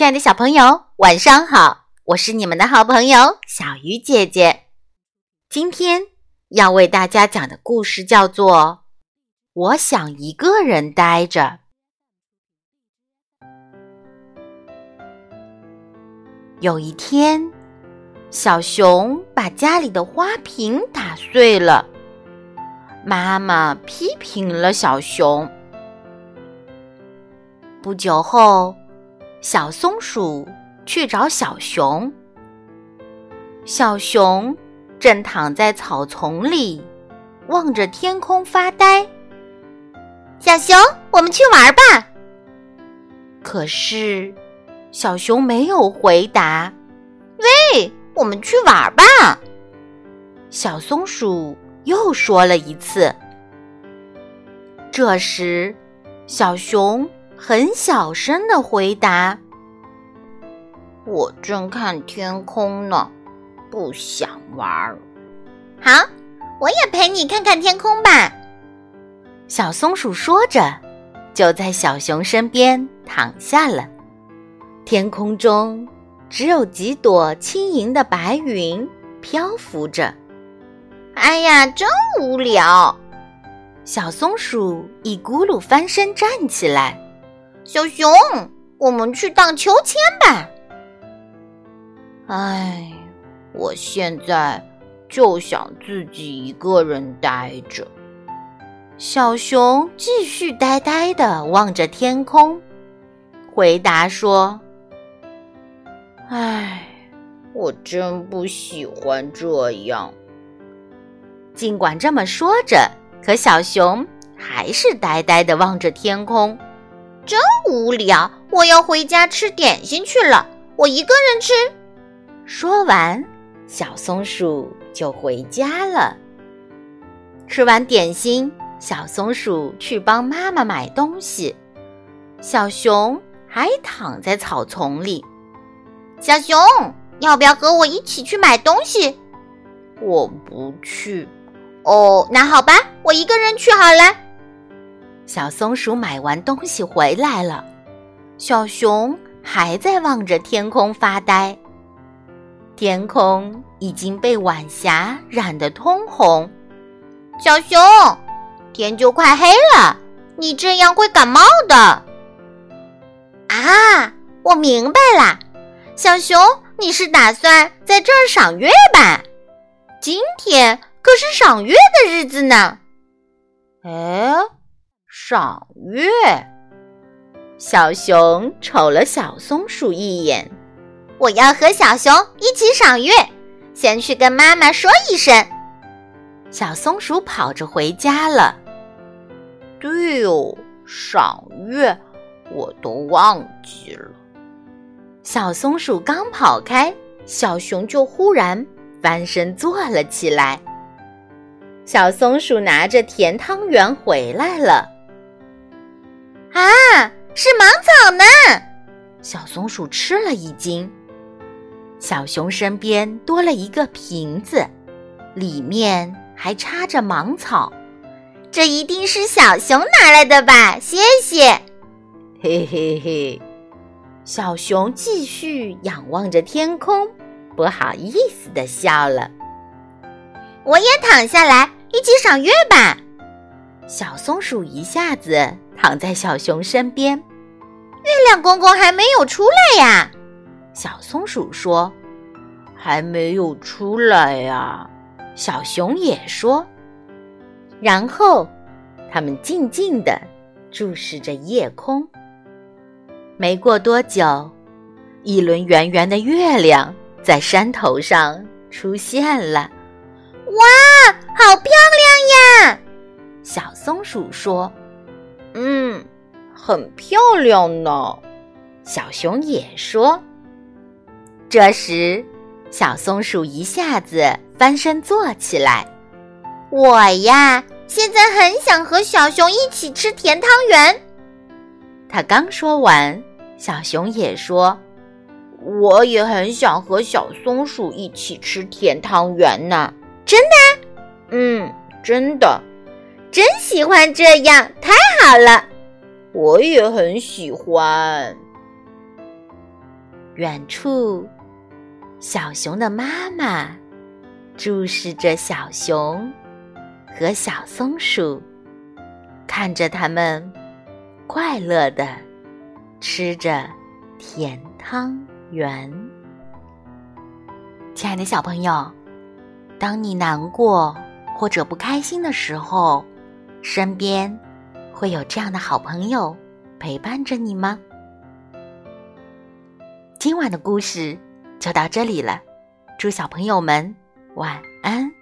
亲爱的小朋友，晚上好！我是你们的好朋友小鱼姐姐。今天要为大家讲的故事叫做《我想一个人呆着》。有一天，小熊把家里的花瓶打碎了，妈妈批评了小熊。不久后，小松鼠去找小熊。小熊正躺在草丛里，望着天空发呆。小熊，我们去玩吧。可是，小熊没有回答。喂，我们去玩吧。小松鼠又说了一次。这时，小熊。很小声的回答：“我正看天空呢，不想玩。”好，我也陪你看看天空吧。小松鼠说着，就在小熊身边躺下了。天空中只有几朵轻盈的白云漂浮着。哎呀，真无聊！小松鼠一咕噜翻身站起来。小熊，我们去荡秋千吧。唉，我现在就想自己一个人待着。小熊继续呆呆的望着天空，回答说：“唉，我真不喜欢这样。”尽管这么说着，可小熊还是呆呆的望着天空。真无聊，我要回家吃点心去了。我一个人吃。说完，小松鼠就回家了。吃完点心，小松鼠去帮妈妈买东西，小熊还躺在草丛里。小熊，要不要和我一起去买东西？我不去。哦，那好吧，我一个人去好了。小松鼠买完东西回来了，小熊还在望着天空发呆。天空已经被晚霞染得通红。小熊，天就快黑了，你这样会感冒的。啊，我明白啦，小熊，你是打算在这儿赏月吧？今天可是赏月的日子呢。哎。赏月，小熊瞅了小松鼠一眼。我要和小熊一起赏月，先去跟妈妈说一声。小松鼠跑着回家了。对哦，赏月，我都忘记了。小松鼠刚跑开，小熊就忽然翻身坐了起来。小松鼠拿着甜汤圆回来了。啊，是芒草呢！小松鼠吃了一惊。小熊身边多了一个瓶子，里面还插着芒草，这一定是小熊拿来的吧？谢谢。嘿嘿嘿，小熊继续仰望着天空，不好意思的笑了。我也躺下来，一起赏月吧。小松鼠一下子。躺在小熊身边，月亮公公还没有出来呀。小松鼠说：“还没有出来呀。”小熊也说。然后，他们静静地注视着夜空。没过多久，一轮圆圆的月亮在山头上出现了。哇，好漂亮呀！小松鼠说。嗯，很漂亮呢。小熊也说。这时，小松鼠一下子翻身坐起来。我呀，现在很想和小熊一起吃甜汤圆。他刚说完，小熊也说：“我也很想和小松鼠一起吃甜汤圆呢。”真的？嗯，真的。真喜欢这样，太好了！我也很喜欢。远处，小熊的妈妈注视着小熊和小松鼠，看着他们快乐的吃着甜汤圆。亲爱的小朋友，当你难过或者不开心的时候，身边会有这样的好朋友陪伴着你吗？今晚的故事就到这里了，祝小朋友们晚安。